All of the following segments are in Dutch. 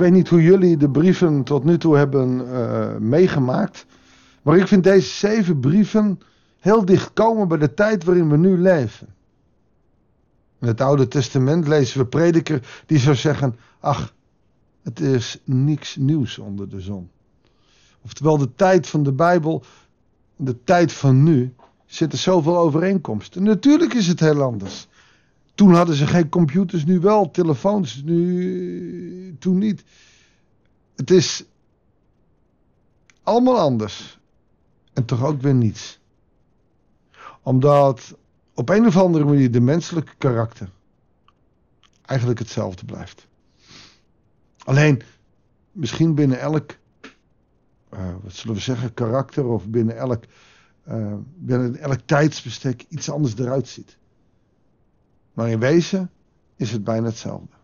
weet niet hoe jullie de brieven tot nu toe hebben uh, meegemaakt. Maar ik vind deze zeven brieven heel dicht komen bij de tijd waarin we nu leven. In het Oude Testament lezen we prediker die zou zeggen: Ach, het is niks nieuws onder de zon. Oftewel, de tijd van de Bijbel, de tijd van nu, zitten zoveel overeenkomsten. Natuurlijk is het heel anders. Toen hadden ze geen computers, nu wel, telefoons, nu, toen niet. Het is allemaal anders. En toch ook weer niets. Omdat op een of andere manier de menselijke karakter eigenlijk hetzelfde blijft. Alleen misschien binnen elk, uh, wat zullen we zeggen, karakter of binnen elk, uh, binnen elk tijdsbestek iets anders eruit ziet. Maar in wezen is het bijna hetzelfde.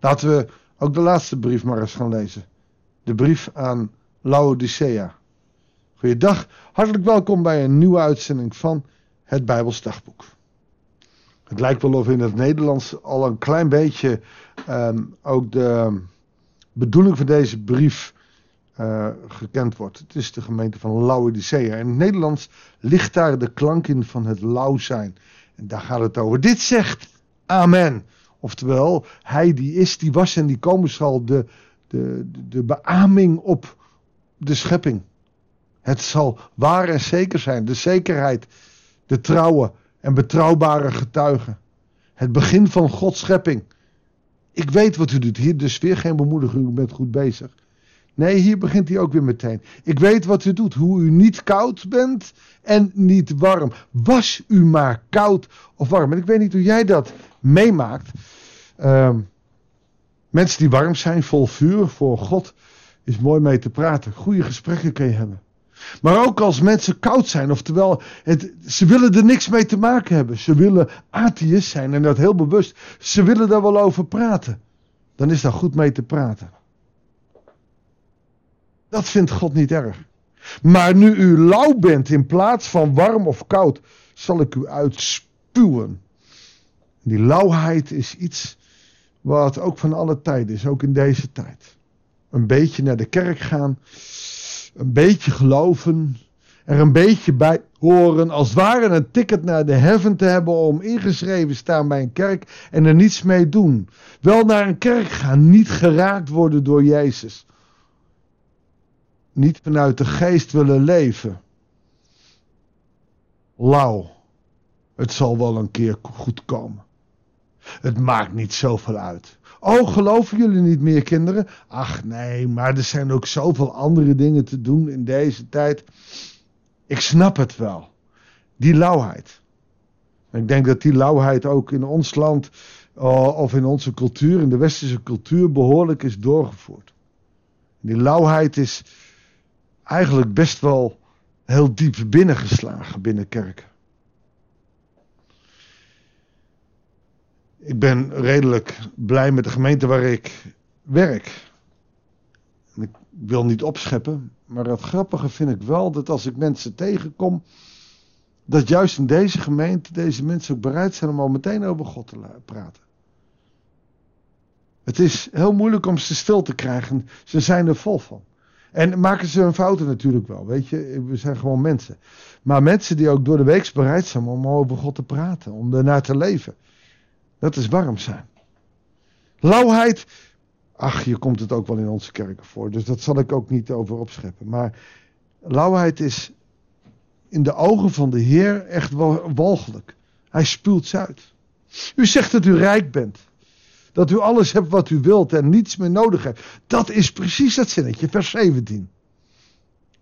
Laten we ook de laatste brief maar eens gaan lezen. De brief aan Laodicea. Goeiedag, hartelijk welkom bij een nieuwe uitzending van het Bijbels Dagboek. Het lijkt wel of in het Nederlands al een klein beetje um, ook de bedoeling van deze brief uh, gekend wordt. Het is de gemeente van Laodicea. In het Nederlands ligt daar de klank in van het lauw zijn. En daar gaat het over. Dit zegt Amen. Oftewel, hij die is, die was en die komen zal. De, de, de beaming op de schepping. Het zal waar en zeker zijn. De zekerheid, de trouwe en betrouwbare getuigen. Het begin van Gods schepping. Ik weet wat u doet. Hier dus weer geen bemoediging. U bent goed bezig. Nee, hier begint hij ook weer meteen. Ik weet wat u doet. Hoe u niet koud bent en niet warm. Was u maar koud of warm. En ik weet niet hoe jij dat meemaakt. Uh, mensen die warm zijn, vol vuur voor God, is mooi mee te praten. Goede gesprekken kun je hebben. Maar ook als mensen koud zijn, oftewel, het, ze willen er niks mee te maken hebben. Ze willen atheïst zijn en dat heel bewust. Ze willen daar wel over praten. Dan is daar goed mee te praten. Dat vindt God niet erg. Maar nu u lauw bent in plaats van warm of koud, zal ik u uitspuwen. Die lauwheid is iets wat ook van alle tijden is, ook in deze tijd. Een beetje naar de kerk gaan, een beetje geloven, er een beetje bij horen, als het ware een ticket naar de heaven te hebben om ingeschreven staan bij een kerk en er niets mee doen. Wel naar een kerk gaan, niet geraakt worden door Jezus niet vanuit de geest willen leven. Lauw. Het zal wel een keer goed komen. Het maakt niet zoveel uit. Oh, geloven jullie niet meer, kinderen? Ach nee, maar er zijn ook zoveel andere dingen te doen in deze tijd. Ik snap het wel. Die lauwheid. Ik denk dat die lauwheid ook in ons land uh, of in onze cultuur, in de westerse cultuur, behoorlijk is doorgevoerd. Die lauwheid is, eigenlijk best wel heel diep binnengeslagen binnen kerken. Ik ben redelijk blij met de gemeente waar ik werk. Ik wil niet opscheppen, maar het grappige vind ik wel dat als ik mensen tegenkom, dat juist in deze gemeente deze mensen ook bereid zijn om al meteen over God te praten. Het is heel moeilijk om ze stil te krijgen. Ze zijn er vol van. En maken ze hun fouten natuurlijk wel, weet je. We zijn gewoon mensen. Maar mensen die ook door de week bereid zijn om over God te praten, om ernaar te leven. Dat is warm zijn. Lauwheid, ach, hier komt het ook wel in onze kerken voor. Dus dat zal ik ook niet over opscheppen. Maar lauwheid is in de ogen van de Heer echt walgelijk. Hij spuwt ze uit. U zegt dat u rijk bent. Dat u alles hebt wat u wilt en niets meer nodig hebt. Dat is precies dat zinnetje, vers 17.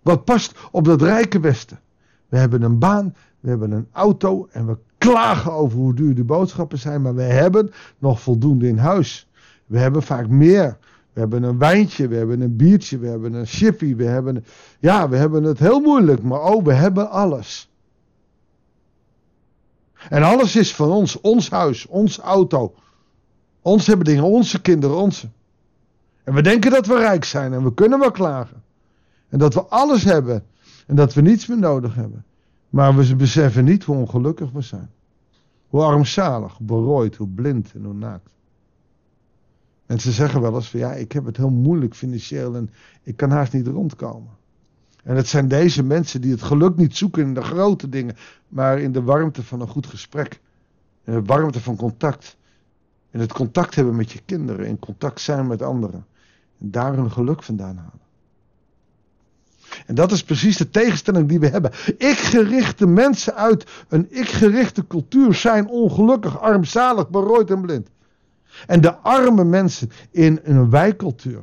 Wat past op dat rijke Westen. We hebben een baan, we hebben een auto en we klagen over hoe duur de boodschappen zijn, maar we hebben nog voldoende in huis. We hebben vaak meer. We hebben een wijntje, we hebben een biertje, we hebben een chippy, we hebben, ja, we hebben het heel moeilijk, maar oh, we hebben alles. En alles is van ons, ons huis, ons auto, ons hebben dingen, onze kinderen, onze. En we denken dat we rijk zijn en we kunnen wel klagen. En dat we alles hebben en dat we niets meer nodig hebben. Maar we beseffen niet hoe ongelukkig we zijn. Hoe armzalig, berooid, hoe blind en hoe naakt. Mensen zeggen wel eens van ja, ik heb het heel moeilijk financieel en ik kan haast niet rondkomen. En het zijn deze mensen die het geluk niet zoeken in de grote dingen, maar in de warmte van een goed gesprek. In de warmte van contact. In het contact hebben met je kinderen, in contact zijn met anderen. En daar hun geluk vandaan halen. En dat is precies de tegenstelling die we hebben. Ik-gerichte mensen uit een ik-gerichte cultuur zijn ongelukkig, armzalig, berooid en blind. En de arme mensen in een wijkcultuur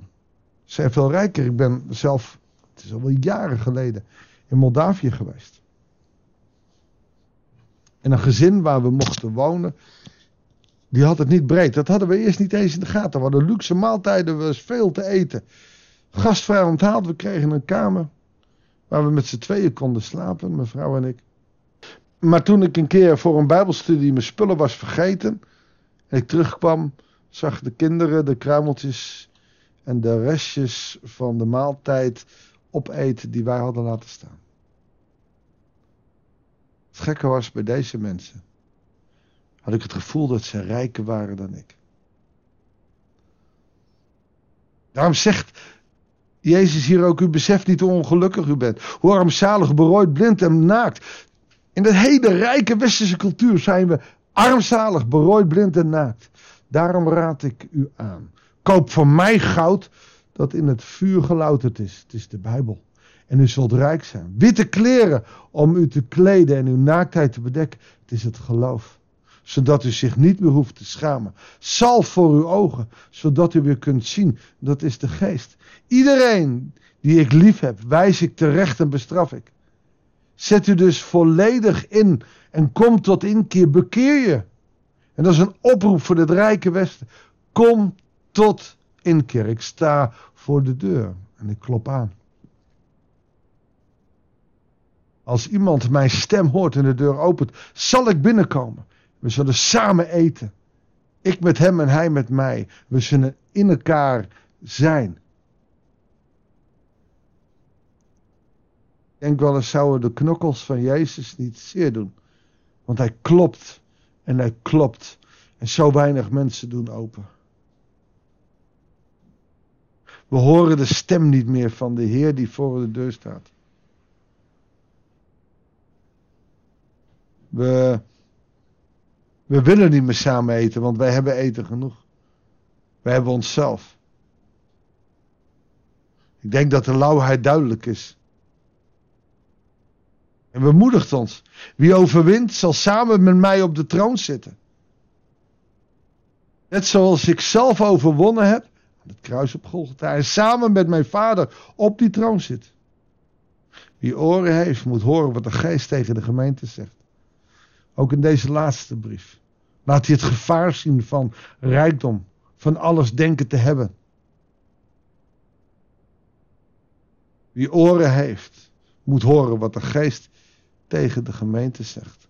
zijn veel rijker. Ik ben zelf, het is al wel jaren geleden, in Moldavië geweest. En een gezin waar we mochten wonen, die had het niet breed. Dat hadden we eerst niet eens in de gaten. We hadden luxe maaltijden, was veel te eten. Gastvrij onthaald, we kregen een kamer waar we met z'n tweeën konden slapen, mevrouw en ik. Maar toen ik een keer voor een bijbelstudie mijn spullen was vergeten en ik terugkwam, zag de kinderen de kruimeltjes en de restjes van de maaltijd opeten die wij hadden laten staan. Het gekke was bij deze mensen, had ik het gevoel dat ze rijker waren dan ik. Daarom zegt Jezus hier ook, u beseft niet hoe ongelukkig u bent. Hoe armzalig, berooid, blind en naakt. In de hele rijke westerse cultuur zijn we armzalig, berooid, blind en naakt. Daarom raad ik u aan. Koop voor mij goud dat in het vuur gelouterd is. Het is de Bijbel. En u zult rijk zijn. Witte kleren om u te kleden en uw naaktheid te bedekken. Het is het geloof. Zodat u zich niet meer hoeft te schamen. Zalf voor uw ogen. Zodat u weer kunt zien. Dat is de geest. Iedereen die ik lief heb, wijs ik terecht en bestraf ik. Zet u dus volledig in en kom tot inkeer. Bekeer je. En dat is een oproep voor het rijke Westen. Kom tot inkeer. Ik sta voor de deur en ik klop aan. Als iemand mijn stem hoort en de deur opent, zal ik binnenkomen. We zullen samen eten. Ik met hem en hij met mij. We zullen in elkaar zijn. Denk wel eens zouden de knokkels van Jezus niet zeer doen. Want hij klopt en hij klopt. En zo weinig mensen doen open. We horen de stem niet meer van de Heer die voor de deur staat. We, we willen niet meer samen eten, want wij hebben eten genoeg. Wij hebben onszelf. Ik denk dat de lauwheid duidelijk is. En bemoedigt ons. Wie overwint, zal samen met mij op de troon zitten. Net zoals ik zelf overwonnen heb, aan het kruis op Golgotha, en samen met mijn vader op die troon zit. Wie oren heeft, moet horen wat de geest tegen de gemeente zegt. Ook in deze laatste brief. Laat hij het gevaar zien van rijkdom, van alles denken te hebben. Wie oren heeft, moet horen wat de geest tegen de gemeente zegt.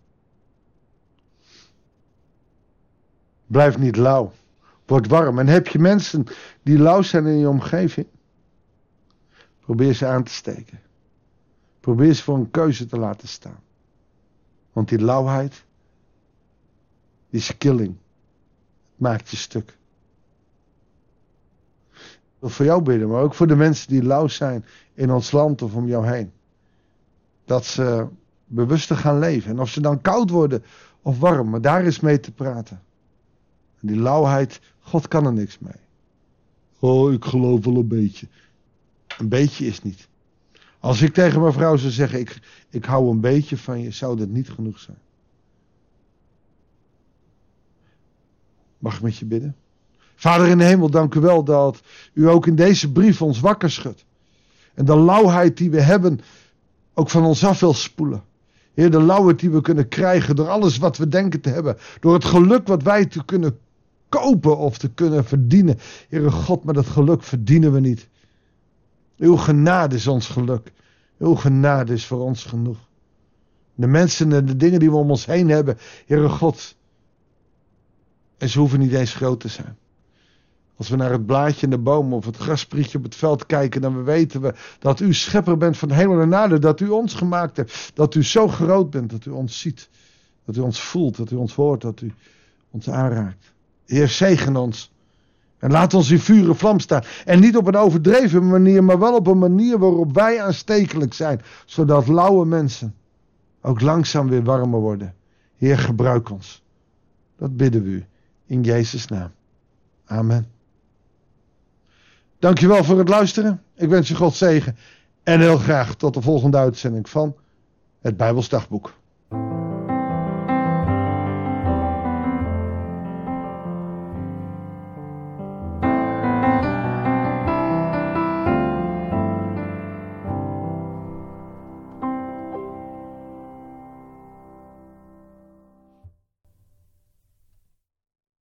Blijf niet lauw. Word warm. En heb je mensen die lauw zijn in je omgeving? Probeer ze aan te steken. Probeer ze voor een keuze te laten staan. Want die lauwheid, die is killing. maakt je stuk. Ik wil voor jou bidden, maar ook voor de mensen die lauw zijn in ons land of om jou heen. Dat ze bewuster gaan leven. En of ze dan koud worden of warm, maar daar is mee te praten. En die lauwheid, God kan er niks mee. Oh, ik geloof wel een beetje. Een beetje is niet. Als ik tegen mijn vrouw zou zeggen, ik, ik hou een beetje van je, zou dat niet genoeg zijn. Mag ik met je bidden? Vader in de hemel, dank u wel dat u ook in deze brief ons wakker schudt. En de lauwheid die we hebben ook van ons af wil spoelen. Heer, de lauwheid die we kunnen krijgen door alles wat we denken te hebben. Door het geluk wat wij te kunnen kopen of te kunnen verdienen. Heere God, maar dat geluk verdienen we niet. Uw genade is ons geluk. Uw genade is voor ons genoeg. De mensen en de dingen die we om ons heen hebben, Heere God. En ze hoeven niet eens groot te zijn. Als we naar het blaadje in de boom of het grasprietje op het veld kijken, dan weten we dat u schepper bent van hemel en aarde. Dat u ons gemaakt hebt. Dat u zo groot bent dat u ons ziet. Dat u ons voelt, dat u ons hoort, dat u ons aanraakt. Heer, zegen ons. En laat ons in vuur en vlam staan. En niet op een overdreven manier, maar wel op een manier waarop wij aanstekelijk zijn. Zodat lauwe mensen ook langzaam weer warmer worden. Heer, gebruik ons. Dat bidden we u. In Jezus' naam. Amen. Dankjewel voor het luisteren. Ik wens je God zegen. En heel graag tot de volgende uitzending van het Bijbelsdagboek.